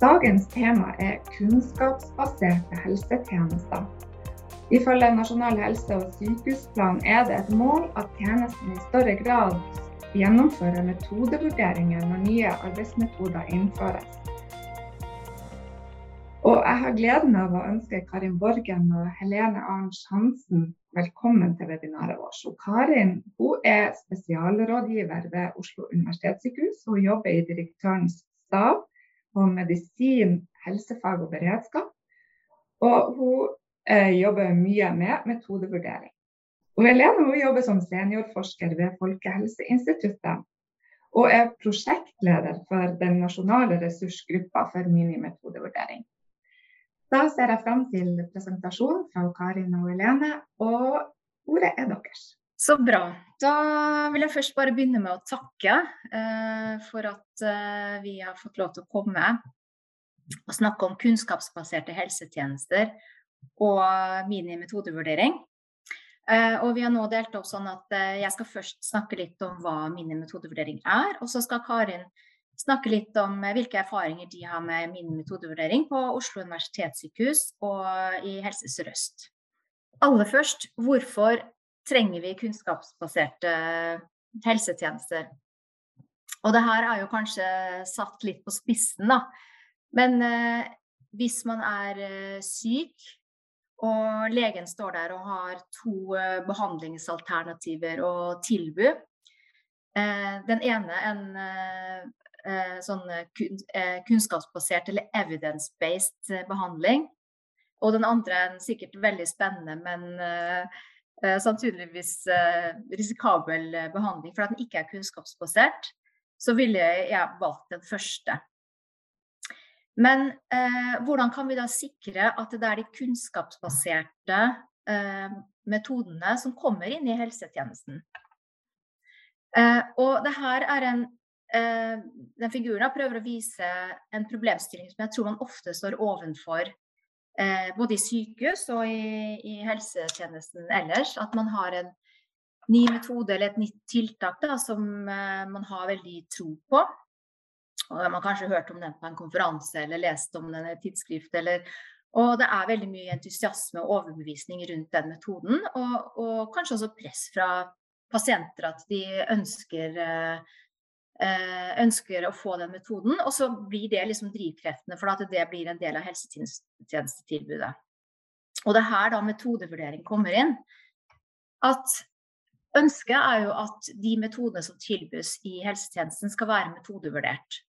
Dagens tema er kunnskapsbaserte helsetjenester. Ifølge Nasjonal helse- og sykehusplan er det et mål at tjenesten i større grad gjennomfører metodevurderinger når nye arbeidsmetoder innføres. Og jeg har gleden av å ønske Karin Borgen og Helene Arns Hansen velkommen til webinaret vårt. Og Karin er spesialrådgiver ved Oslo universitetssykehus. Hun jobber i direktørens stab på medisin, helsefag og beredskap. Og hun eh, jobber mye med metodevurdering. Og Helene hun jobber som seniorforsker ved Folkehelseinstituttet. Og er prosjektleder for den nasjonale ressursgruppa for minimetodevurdering. Da ser jeg fram til presentasjonen fra Karin og Helene, og ordet er deres. Så bra. Da vil jeg først bare begynne med å takke eh, for at eh, vi har fått lov til å komme og snakke om kunnskapsbaserte helsetjenester og minimetodevurdering. Eh, og vi har nå delt opp sånn at eh, jeg skal først snakke litt om hva minimetodevurdering er, og så skal Karin snakke litt om eh, hvilke erfaringer de har med mini-metodevurdering på Oslo universitetssykehus og i Helse Sør-Øst. Aller først, hvorfor trenger vi kunnskapsbaserte helsetjenester? Og det her er jo kanskje satt litt på spissen, da. Men eh, hvis man er eh, syk, og legen står der og har to eh, behandlingsalternativer å tilby, eh, den ene en eh, eh, sånn kun, eh, kunnskapsbasert eller evidence-based eh, behandling. Og den andre en sikkert veldig spennende, men eh, eh, sannsynligvis risikabel behandling, fordi den ikke er kunnskapsbasert, så ville jeg valgt den første. Men eh, hvordan kan vi da sikre at det er de kunnskapsbaserte eh, metodene som kommer inn i helsetjenesten? Eh, og det her er en Eh, den figuren prøver å vise en problemstilling som jeg tror man ofte står ovenfor eh, både i sykehus og i, i, helsetjenesten ellers. At man har en ny metode eller et nytt tiltak da, som eh, man har veldig tro på. Og Man har kanskje hørt om den på en konferanse eller lest om den i et tidsskrift. Eller, og det er veldig mye entusiasme og overbevisning rundt den metoden. Og, og kanskje også press fra pasienter at de ønsker eh, ønsker å få den metoden. Og så blir det liksom drivkreftene for at det blir en del av helsetjenestetilbudet. Og det er her da metodevurdering kommer inn. At ønsket er jo at de metodene som tilbys i helsetjenesten skal være metodevurdert.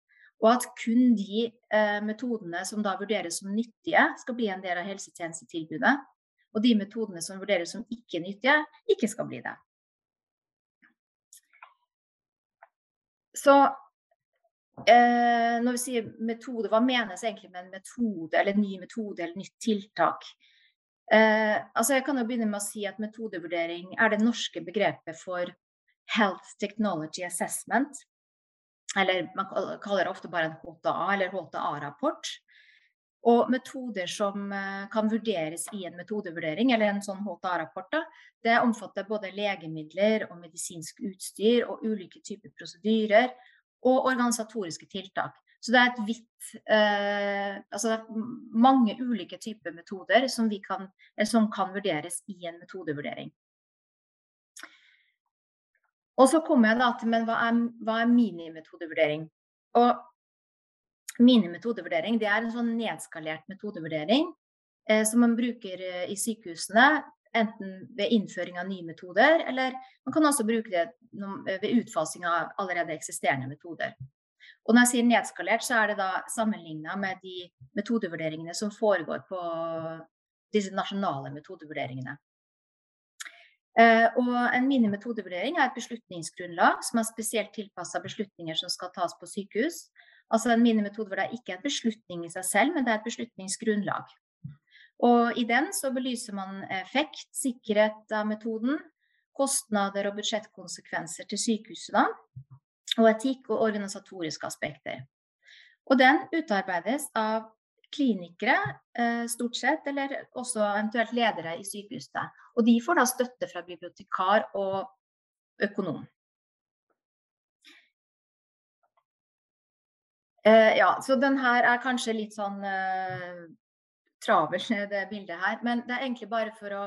Og at kun de eh, metodene som da vurderes som nyttige, skal bli en del av helsetjenestetilbudet. Og de metodene som vurderes som ikke nyttige, ikke skal bli det. Så eh, når vi sier metode, hva menes egentlig med en metode, eller en ny metode eller nytt tiltak? Eh, altså jeg kan jo begynne med å si at metodevurdering er det norske begrepet for Health Technology Assessment. Eller man kaller det ofte bare en HTA eller HTA-rapport. Og metoder som eh, kan vurderes i en metodevurdering, eller en sånn HTA-rapport, det omfatter både legemidler og medisinsk utstyr og ulike typer prosedyrer og organisatoriske tiltak. Så det er et vidt eh, Altså det er mange ulike typer metoder som, kan, som kan vurderes i en metodevurdering. Og så kommer jeg da til men hva er, hva er minimetodevurdering? Og minimetodevurdering det er en sånn nedskalert metodevurdering eh, som man bruker eh, i sykehusene enten ved innføring av nye metoder, eller man kan også bruke det ved utfasing av allerede eksisterende metoder. Og når jeg sier nedskalert, så er det da sammenligna med de metodevurderingene som foregår på disse nasjonale metodevurderingene. Eh, og en minimetodevurdering er et beslutningsgrunnlag som er spesielt tilpassa beslutninger som skal tas på sykehus. Altså En minimetode hvor det ikke er en beslutning i seg selv, men det er et beslutningsgrunnlag. Og i den så belyser man effekt, sikkerhet av metoden, kostnader og budsjettkonsekvenser til sykehusene, og etikk og organisatoriske aspekter. Og den utarbeides av klinikere, eh, stort sett, eller også eventuelt ledere i sykehusene. Og de får da støtte fra bibliotekar og økonom. Uh, ja, så den her er kanskje litt sånn eh, travel, det bildet her. Men det er egentlig bare for å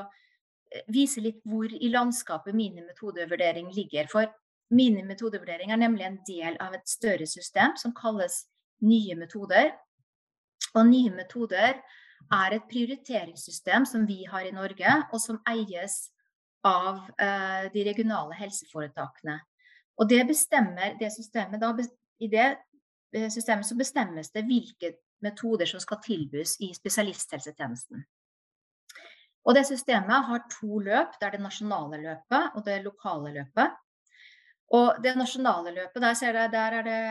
vise litt hvor i landskapet mine metodevurdering ligger. For mine metodevurdering er nemlig en del av et større system som kalles nye metoder. Og nye metoder er et prioriteringssystem som vi har i Norge, og som eies av eh, de regionale helseforetakene. Og det bestemmer det systemet da, I det eh, systemet så bestemmes det hvilke metoder som skal tilbys i spesialisthelsetjenesten. Og det systemet har to løp. Det er det nasjonale løpet og det lokale løpet. Og det nasjonale løpet, der, jeg, der er det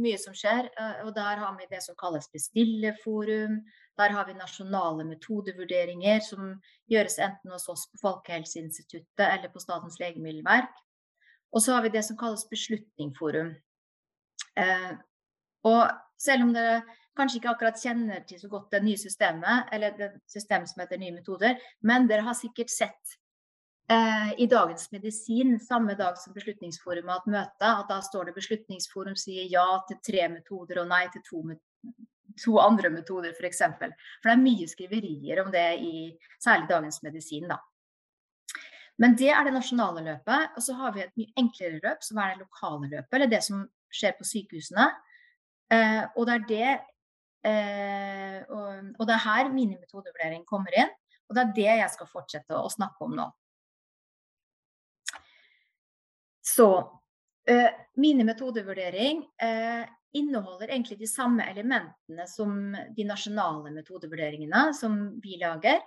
mye som skjer. Eh, og der har vi det som kalles bestillerforum. Der har vi nasjonale metodevurderinger som gjøres enten hos oss på Folkehelseinstituttet eller på Statens legemiddelverk. Og så har vi det som kalles beslutningsforum. Og selv om dere kanskje ikke akkurat kjenner til så godt det nye systemet, eller det systemet som heter nye metoder, men dere har sikkert sett eh, i Dagens Medisin, samme dag som Beslutningsforum har hatt møte, at da står det Beslutningsforum sier ja til tre metoder og nei til to, to andre metoder, f.eks. For, eksempel. for det er mye skriverier om det i særlig Dagens Medisin, da. Men det er det nasjonale løpet. Og så har vi et mye enklere løp, som er det lokale løpet, eller det som skjer på sykehusene. Eh, og det er det eh, og, og, det er her minimetodevurdering kommer inn. Og det er det jeg skal fortsette å snakke om nå. Så eh, minimetodevurdering eh, inneholder egentlig de samme elementene som de nasjonale metodevurderingene som vi lager.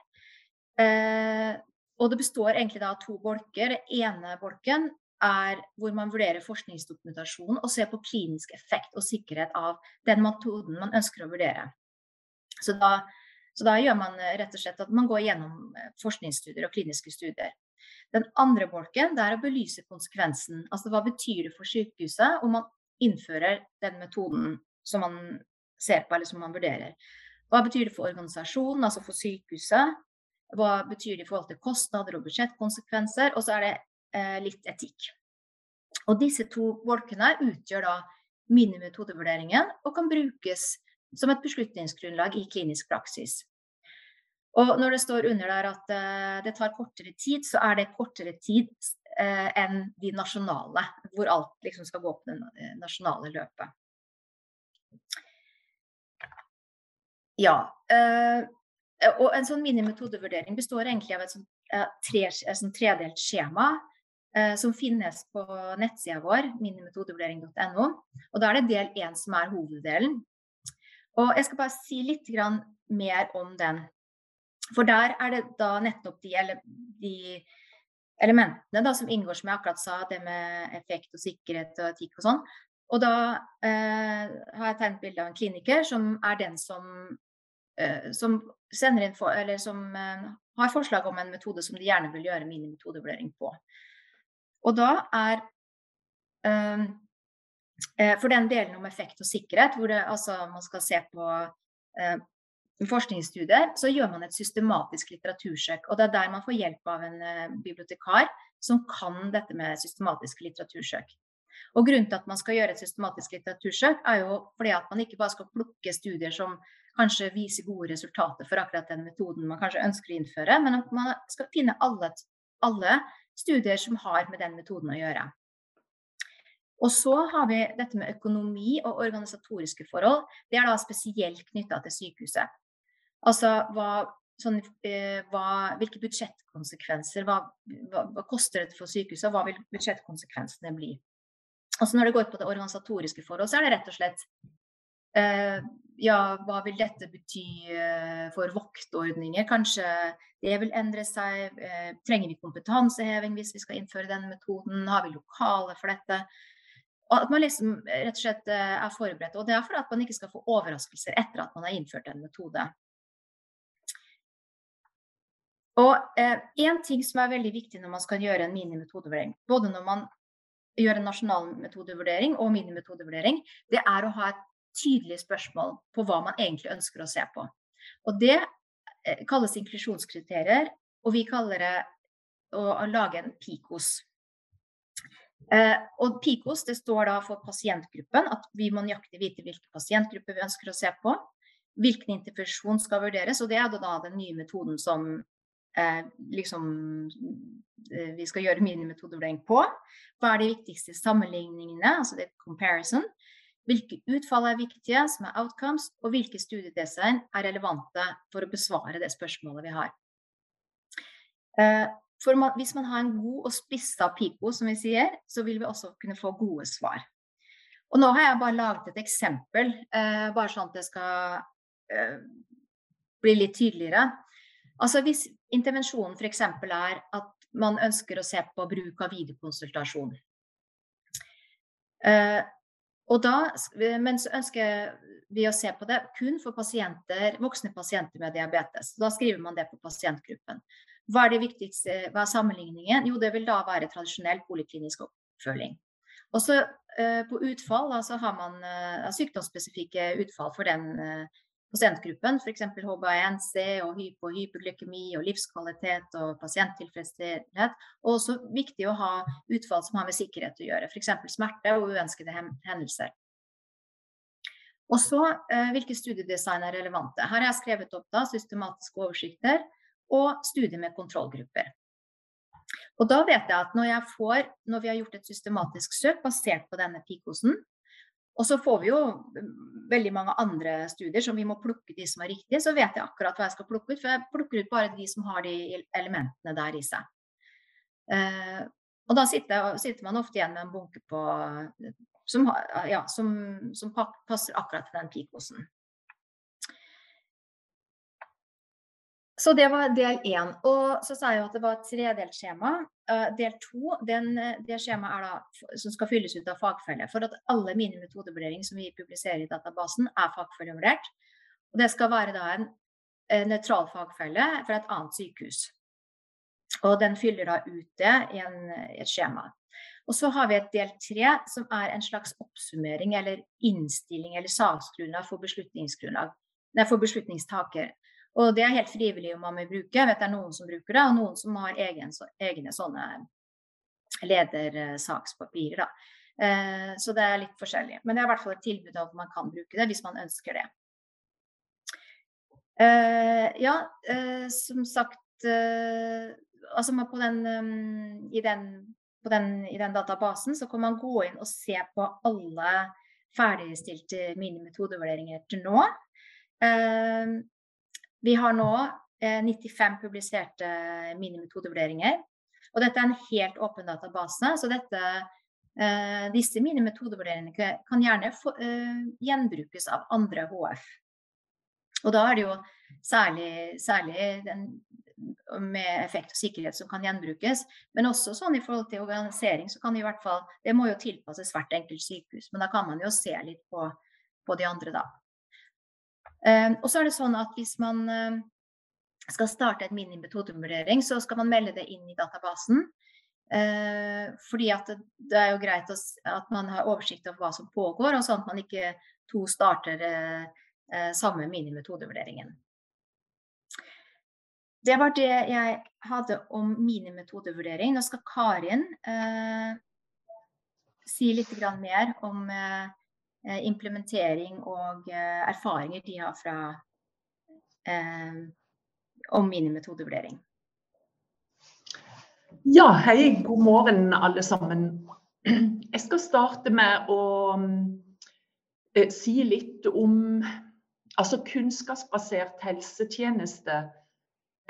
Eh, og det består egentlig av to bolker. Den ene bolken er hvor man vurderer forskningsdokumentasjon og ser på klinisk effekt og sikkerhet av den metoden man ønsker å vurdere. Så da, så da gjør man rett og slett at man går gjennom forskningsstudier og kliniske studier. Den andre bolken det er å belyse konsekvensen. Altså hva betyr det for sykehuset om man innfører den metoden som man ser på eller som man vurderer. Hva betyr det for organisasjonen, altså for sykehuset? Hva betyr det i forhold til kostnader og budsjettkonsekvenser? Og så er det eh, litt etikk. Og disse to bolkene utgjør da minimetodevurderingen og kan brukes som et beslutningsgrunnlag i klinisk praksis. Og når det står under der at uh, det tar kortere tid, så er det kortere tid uh, enn de nasjonale, hvor alt liksom skal gå på det nasjonale løpet. Ja. Og en sånn minimetodevurdering består egentlig av et sånt tredelt skjema som finnes på nettsida vår, minimetodevurdering.no. Og da er det del én som er hoveddelen. Og jeg skal bare si litt mer om den. For der er det da nettopp de, ele de elementene da, som inngår, som jeg akkurat sa, det med effekt og sikkerhet og etikk og sånn. Og da eh, har jeg tegnet bilde av en kliniker som er den som Eh, som, for, som eh, har forslag om en metode som de gjerne vil gjøre minimetodevurdering på. Og da er um, For den delen om effekt og sikkerhet, hvor det, altså, man skal se på uh, forskningsstudier, så gjør man et systematisk litteratursøk. Og det er der man får hjelp av en uh, bibliotekar som kan dette med systematisk litteratursøk. Og Grunnen til at man skal gjøre et systematisk litteratursøk, er jo fordi at man ikke bare skal plukke studier som kanskje viser gode resultater for akkurat den metoden man kanskje ønsker å innføre, men at man skal finne alle, alle studier som har med den metoden å gjøre. Og så har vi dette med økonomi og organisatoriske forhold. Det er da spesielt knytta til sykehuset. Altså hva, sånn, eh, hva, hvilke budsjettkonsekvenser, hva, hva, hva, koster det for sykehuset, og hva vil budsjettkonsekvensene bli. Altså når det går på det organisatoriske forhold, så er det rett og slett eh, ja, hva vil dette bety eh, for voktordninger? Kanskje det vil endre seg? Eh, trenger vi kompetanseheving hvis vi skal innføre denne metoden? Har vi lokaler for dette? Og at man liksom rett og slett eh, er forberedt. Og det er for at man ikke skal få overraskelser etter at man har innført en metode. Og én ting som er veldig viktig når man skal gjøre en minimetodevurdering, både når man gjør en nasjonal metodevurdering og minimetodevurdering, det er å ha et tydelige spørsmål på hva man egentlig ønsker å se på. Og det eh, kalles inklusjonskriterier, og vi kaller det å, lage en PIKOS. Eh, og PIKOS det står da for pasientgruppen, at vi må nøyaktig vite hvilke pasientgrupper vi ønsker å se på. Hvilken intervensjon skal vurderes, og det er da den nye metoden som eh, liksom eh, vi skal gjøre minimetodevurdering på. Hva er de viktigste sammenligningene, altså det er comparison. Hvilke utfall er viktige, som er outcomes, og hvilke studiedesign er relevante for å besvare det spørsmålet vi har. Eh, man, hvis man har en god og spissa pico, som vi sier, så vil vi også kunne få gode svar. Og nå har jeg bare laget et eksempel, eh, bare sånn at det skal eh, bli litt tydeligere. Altså Hvis intervensjonen f.eks. er at man ønsker å se på bruk av videokonsultasjon. Og da, men så ønsker vi å se på det kun for pasienter, voksne pasienter med diabetes. Da skriver man det på pasientgruppen. Hva er det viktigste, hva er sammenligningen? Jo, det vil da være tradisjonell poliklinisk oppfølging. Også eh, på utfall da, så har man eh, sykdomsspesifikke utfall for den eh, pasientgruppen, f.eks. HbA1c og hypo, hyperglykemi og livskvalitet og pasienttilfredshet. Og også viktig å ha utfall som har med sikkerhet å gjøre, f.eks. smerte og uønskede hendelser. Og så eh, hvilke studiedesign er relevante. Her har jeg skrevet opp da, systematiske oversikter og studier med kontrollgrupper. Og da vet jeg at når, jeg får, når vi har gjort et systematisk søk basert på denne PIKOS-en, og så får vi jo veldig mange andre studier som vi må plukke de som er riktige, så vet jeg akkurat hva jeg skal plukke ut. For jeg plukker ut bare de som har de elementene der i seg. Eh, og da sitter, sitter, man ofte igjen med en bunke på, som, ja, som, som passer akkurat til den PIKOS-en. Så det var del én. Og så sa jeg jo at det var et tredelt skjema. Uh, del to, den, det skjemaet er da, som skal fylles ut av fagfelle. For at alle mine metodevurderinger som vi publiserer i databasen, er fagfellevurdert. Og det skal være da en, en nøytral fagfelle fra et annet sykehus. Og den fyller da ut det i en, et skjema. Og så har vi et del tre, som er en slags oppsummering eller innstilling eller saksgrunnlag for beslutningsgrunnlag. Nei, for beslutningstaker. Og det er helt frivillig om man vil bruke. Jeg vet det er noen som bruker det, og noen som har egen, egne sånne ledersakspapirer. Eh, så det er litt forskjellig. Men det er i hvert fall et tilbud om man kan bruke det hvis man ønsker det. Eh, ja, eh, som sagt eh, Altså på den, um, i, den, på den, i den databasen så kan man gå inn og se på alle ferdigstilte minimetodevurderinger til nå. Vi har nå eh, 95 publiserte minimetodevurderinger. Og dette er en helt åpen database. Så dette, eh, disse minimetodevurderingene kan gjerne eh, gjenbrukes av andre HF. Og da er det jo særlig, særlig den med effekt og sikkerhet som kan gjenbrukes. Men også sånn i forhold til organisering, så kan det i hvert fall Det må jo tilpasses hvert enkelt sykehus. Men da kan man jo se litt på, på de andre, da. Ehm, og så er det sånn at hvis man ehm, skal starte en minimetodevurdering, så skal man melde det inn i databasen. Ehm, fordi at det er jo greit at man har oversikt over hva som pågår, og sånn at man ikke to starter eh, eh, samme minimetodevurderingen. Det var det jeg hadde om minimetodevurdering. Nå skal Karin eh, si litt mer om Eh, implementering og eh, erfaringer de har fra eh, om minimetodevurdering. Ja, hei. God morgen, alle sammen. Jeg skal starte med å eh, si litt om Altså, kunnskapsbasert helsetjeneste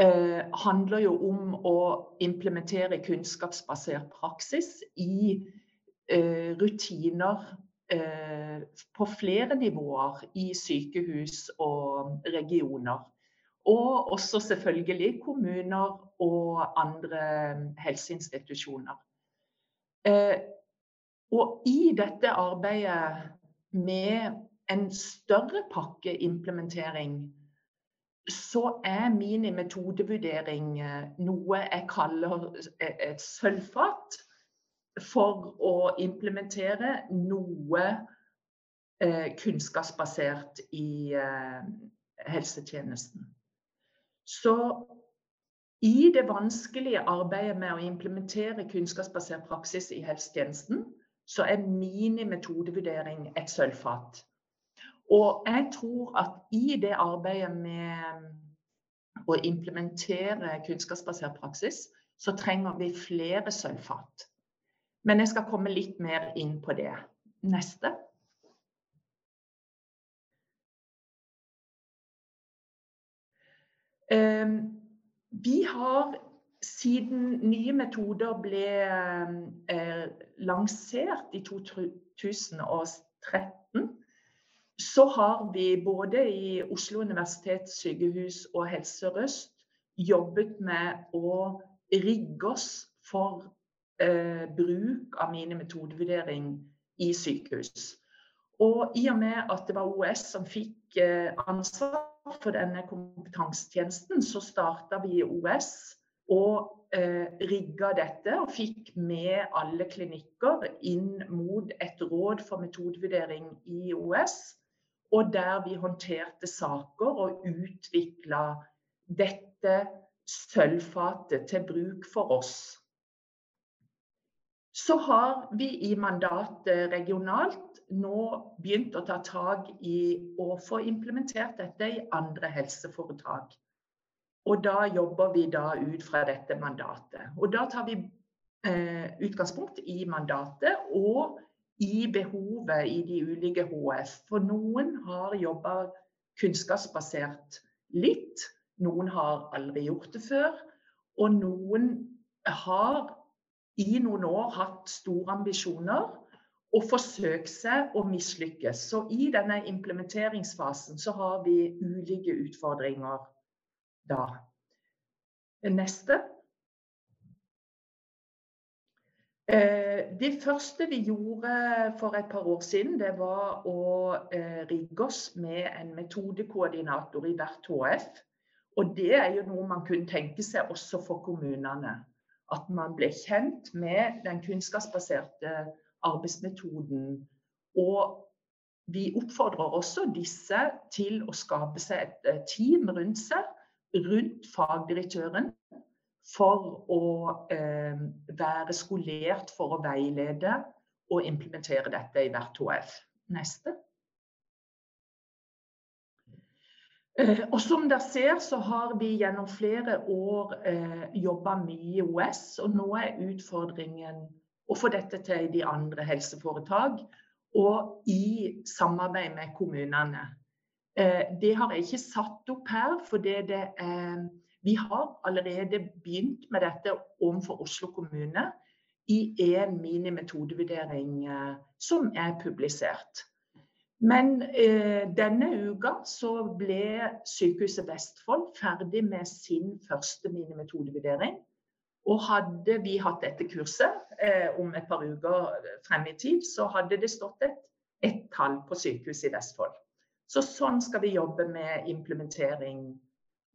eh, handler jo om å implementere kunnskapsbasert praksis i eh, rutiner Eh, på flere nivåer i sykehus og regioner. Og også selvfølgelig kommuner og andre helseinstitusjoner. Eh, og i dette arbeidet med en større pakkeimplementering, så er min metodevurdering eh, noe jeg kaller et sølvfat for å implementere noe eh, kunnskapsbasert i eh, helsetjenesten. Så I det vanskelige arbeidet med å implementere kunnskapsbasert praksis i helsetjenesten, så er minimetodevurdering et sølvfat. Og jeg tror at i det arbeidet med å implementere kunnskapsbasert praksis, så trenger vi flere sølvfat. Men jeg skal komme litt mer inn på det. Neste. Ehm, vi har siden nye metoder ble eh, lansert i 2013, så har vi både i Oslo universitetssykehus og Helse Sør-Øst jobbet med å rigge oss for eh, bruk av mine metodevurdering i sykehus. Og i og med at det var OS som fikk eh, ansvar for denne kompetansetjenesten, så starta vi OS og eh, rigga dette og fikk med alle klinikker inn mot et råd for metodevurdering i OS og der vi håndterte saker og utvikla dette sølvfatet til bruk for oss. Så har vi i mandatet regionalt nå begynt å ta tak i å få implementert dette i andre helseforetak. Og da jobber vi da ut fra dette mandatet. Og da tar vi eh, utgangspunkt i mandatet og i behovet i de ulike HF. For noen har jobba kunnskapsbasert litt, noen har aldri gjort det før. Og noen har i noen år hatt store ambisjoner og forsøkt seg å mislykkes. Så i denne implementeringsfasen så har vi ulike utfordringer da. Neste. Eh, det første vi gjorde for et par år siden, det var å eh, rigge oss med en metodekoordinator i hvert HF. Og det er jo noe man kunne tenke seg også for kommunene. At man ble kjent med den kunnskapsbaserte arbeidsmetoden. Og vi oppfordrer også disse til å skape seg et eh, team rundt seg, rundt fagdirektøren, for å eh, være skolert for å veilede og implementere dette i hvert HF. Neste. Og Som dere ser, så har vi gjennom flere år eh, jobba mye i OS. Og nå er utfordringen å få dette til i de andre helseforetak og i samarbeid med kommunene. Eh, det har jeg ikke satt opp her, fordi det er vi har allerede begynt med dette overfor Oslo kommune i en minimetodevurdering eh, som er publisert. Men eh, denne uka så ble Sykehuset Vestfold ferdig med sin første minimetodevurdering. Og hadde vi hatt dette kurset eh, om et par uker frem i tid, så hadde det stått et, et tall på Sykehuset i Vestfold. Så sånn skal vi jobbe med implementering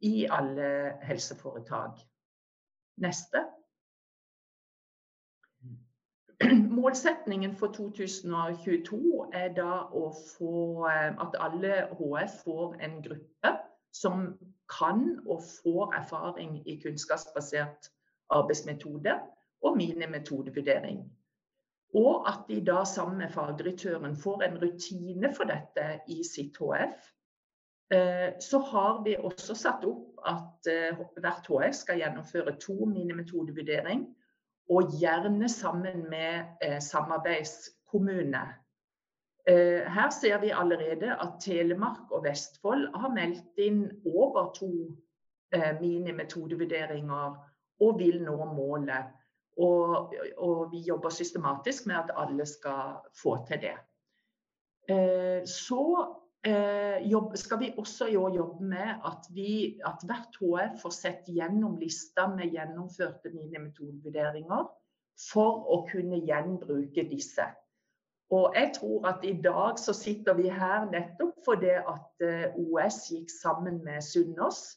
i alle helseforetak. Neste. Målsetningen for 2022 er da å få eh, at alle HF får en gruppe som kan og får erfaring i kunnskapsbasert arbeidsmetode og minimetodevurdering. Og at de da sammen med fagdirektøren får en rutine for dette i sitt HF Eh, så har vi også satt opp at eh, hvert HF skal gjennomføre to minimetodevurdering, og gjerne sammen med eh, samarbeidskommune. Her ser vi allerede at Telemark og Vestfold har meldt inn over to minimetodevurderinger og vil nå målet. Og, og, vi jobber systematisk med at alle skal få til det. Så eh, jobb, skal vi også i jobbe med at, vi, at hvert HF får sett gjennom lista med gjennomførte minimetodevurderinger for å kunne gjenbruke disse. Og jeg tror at i dag så sitter vi her nettopp fordi at eh, OS gikk sammen med Sunnaas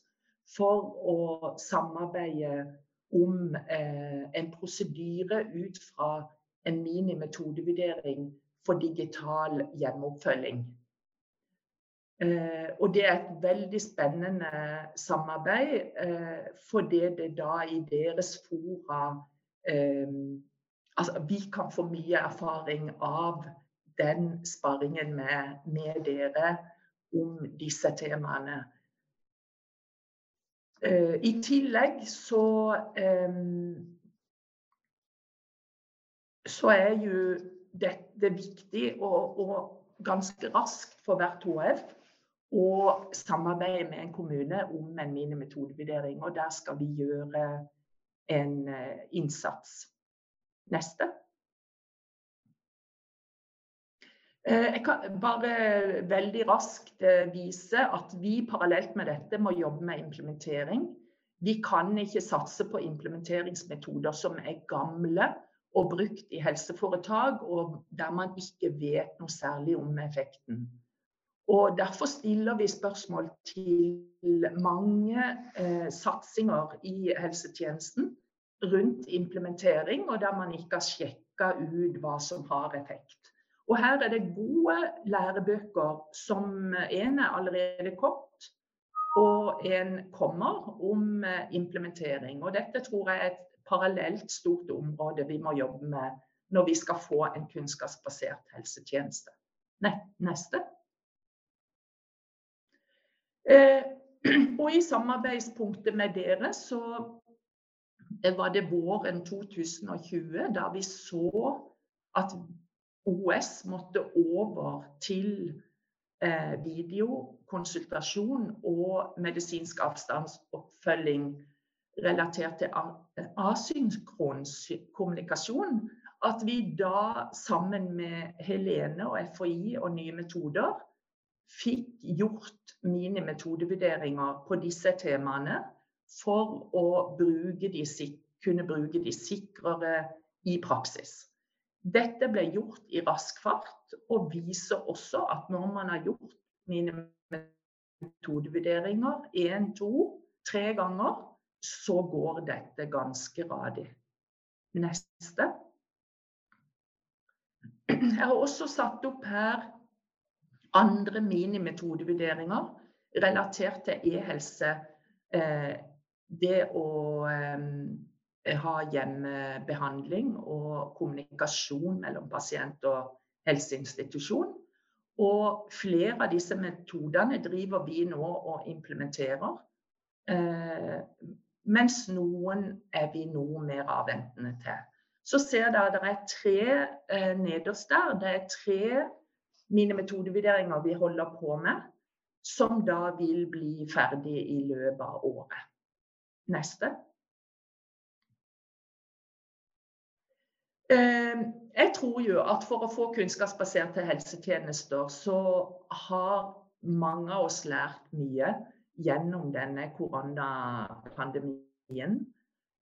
for å samarbeide om eh, en prosedyre ut fra en minimetodevurdering for digital hjemmeoppfølging. Eh, og det er et veldig spennende samarbeid, eh, fordi det da i deres fora eh, Altså, vi kan få mye erfaring av den sparringen med, med dere om disse temaene. Uh, I tillegg så um, så er jo dette viktig og, og ganske raskt for hvert HF å samarbeide med en kommune om en minimetodevurdering. Og der skal vi gjøre en uh, innsats. Neste. Eh, jeg kan bare veldig raskt eh, vise at vi parallelt med dette må jobbe med implementering. Vi kan ikke satse på implementeringsmetoder som er gamle og brukt i helseforetak, og der man ikke vet noe særlig om effekten. Og Derfor stiller vi spørsmål til mange eh, satsinger i helsetjenesten rundt implementering, og der man ikke har sjekka ut hva som har effekt. Og her er det gode lærebøker som en er allerede kommet, og en kommer om implementering. Og dette tror jeg er et parallelt stort område vi må jobbe med når vi skal få en kunnskapsbasert helsetjeneste. Neste. Eh, og i samarbeidspunktet med dere så var det våren 2020, da vi så at OS måtte over til eh, videokonsultasjon og medisinsk avstandsoppfølging relatert til asynkron kommunikasjon. At vi da sammen med Helene og FHI og Nye metoder fikk gjort mine metodevurderinger på disse temaene for å bruke de, kunne bruke de sikrere i praksis. Dette ble gjort i rask fart, og viser også at når man har gjort mine metodevurderinger én, to, tre ganger, så går dette ganske radig. Neste. Jeg har også satt opp her andre minimetodevurderinger relatert til e-helse eh, det å eh, ha hjemmebehandling og kommunikasjon mellom pasient og helseinstitusjon. Og flere av disse metodene driver vi nå og implementerer. Eh, mens noen er vi noe mer avventende til. Så ser dere at det er tre nederst der. Det er tre mine metodevurderinger vi holder på med, som da vil bli ferdig i løpet av året. Neste. Ehm, jeg tror jo at for å få kunnskapsbaserte helsetjenester, så har mange av oss lært mye gjennom denne koronapandemien.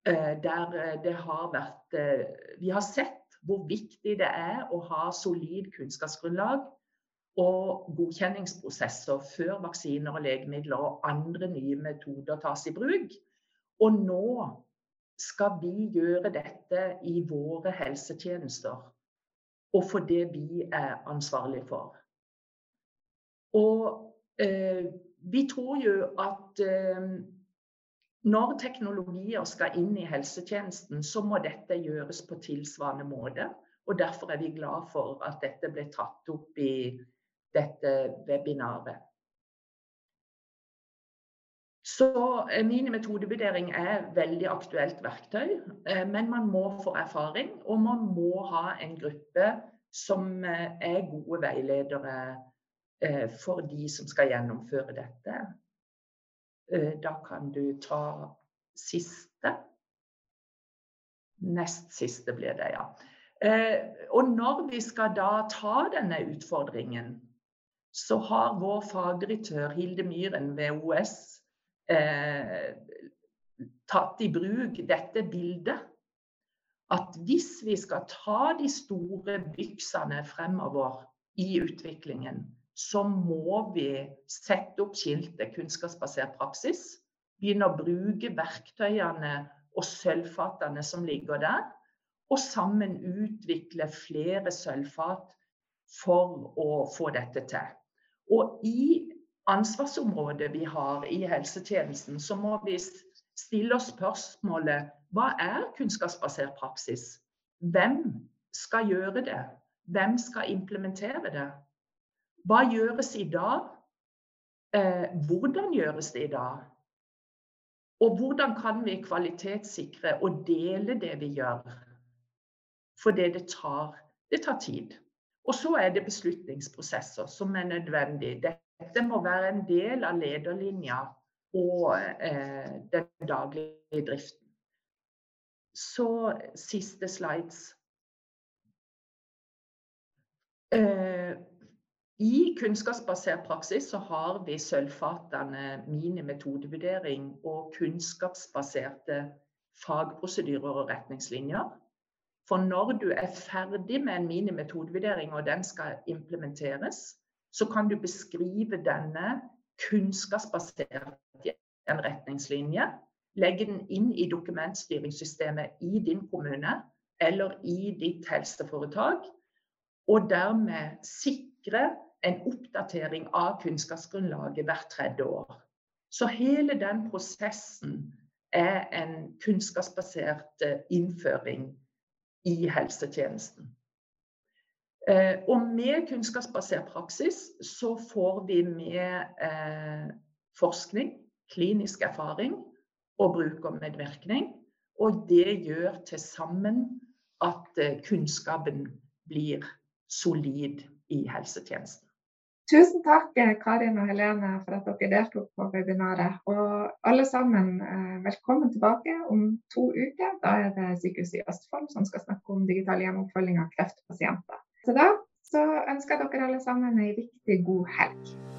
Eh, der det har vært eh, Vi har sett hvor viktig det er å ha solid kunnskapsgrunnlag og godkjenningsprosesser før vaksiner og legemidler og andre nye metoder tas i bruk. Og nå skal vi gjøre dette i våre helsetjenester, og for det vi er ansvarlig for. Og eh, vi tror jo at eh, når teknologier skal inn i helsetjenesten, så må dette gjøres på tilsvarende måte. Og derfor er vi glad for at dette ble tatt opp i dette webinaret. Så eh, min metodevurdering er veldig aktuelt verktøy, eh, men man må få erfaring. Og man må ha en gruppe som eh, er gode veiledere for de som skal gjennomføre dette. Da kan du ta siste. Nest siste blir det, ja. Og når vi skal da ta denne utfordringen, så har vår fagdirektør Hilde Myhren ved OS eh, tatt i bruk dette bildet. At hvis vi skal ta de store byksene fremover i utviklingen, så må vi sette opp skiltet 'kunnskapsbasert praksis'. Begynne å bruke verktøyene og sølvfatene som ligger der. Og sammen utvikle flere sølvfat for å få dette til. Og i ansvarsområdet vi har i helsetjenesten, så må vi stille oss spørsmålet hva er kunnskapsbasert praksis? Hvem skal gjøre det? Hvem skal implementere det? Hva gjøres i dag? Eh, hvordan gjøres det i dag? Og hvordan kan vi kvalitetssikre og dele det vi gjør? Fordi det tar, det tar tid. Og så er det beslutningsprosesser som er nødvendig. Dette må være en del av lederlinja og eh, den daglige driften. Så siste slides. Eh, I kunnskapsbasert praksis så har vi sølvfatene mini-metodevurdering og kunnskapsbaserte fagprosedyrer og retningslinjer. For når du er ferdig med en minimetodevurdering og den skal implementeres, så kan du beskrive denne kunnskapsbasert i en retningslinje. Legge den inn i dokumentstyringssystemet i din kommune eller i ditt helseforetak. Og dermed sikre en oppdatering av kunnskapsgrunnlaget hvert tredje år. Så hele den prosessen er en kunnskapsbasert eh, innføring i helsetjenesten. Eh, og med kunnskapsbasert praksis så får vi med eh, forskning, klinisk erfaring og brukermedvirkning. Og det gjør til sammen at eh, kunnskapen blir solid i helsetjenesten. Tusen takk Karin og Helene for at dere deltok på webinaret. Og alle sammen, eh, velkommen tilbake om to uker. Da er det Sykehuset i Østfold som skal snakke om digital hjemmeoppfølging av kreftpasienter. Så da så ønsker jeg dere alle sammen ei riktig god helg.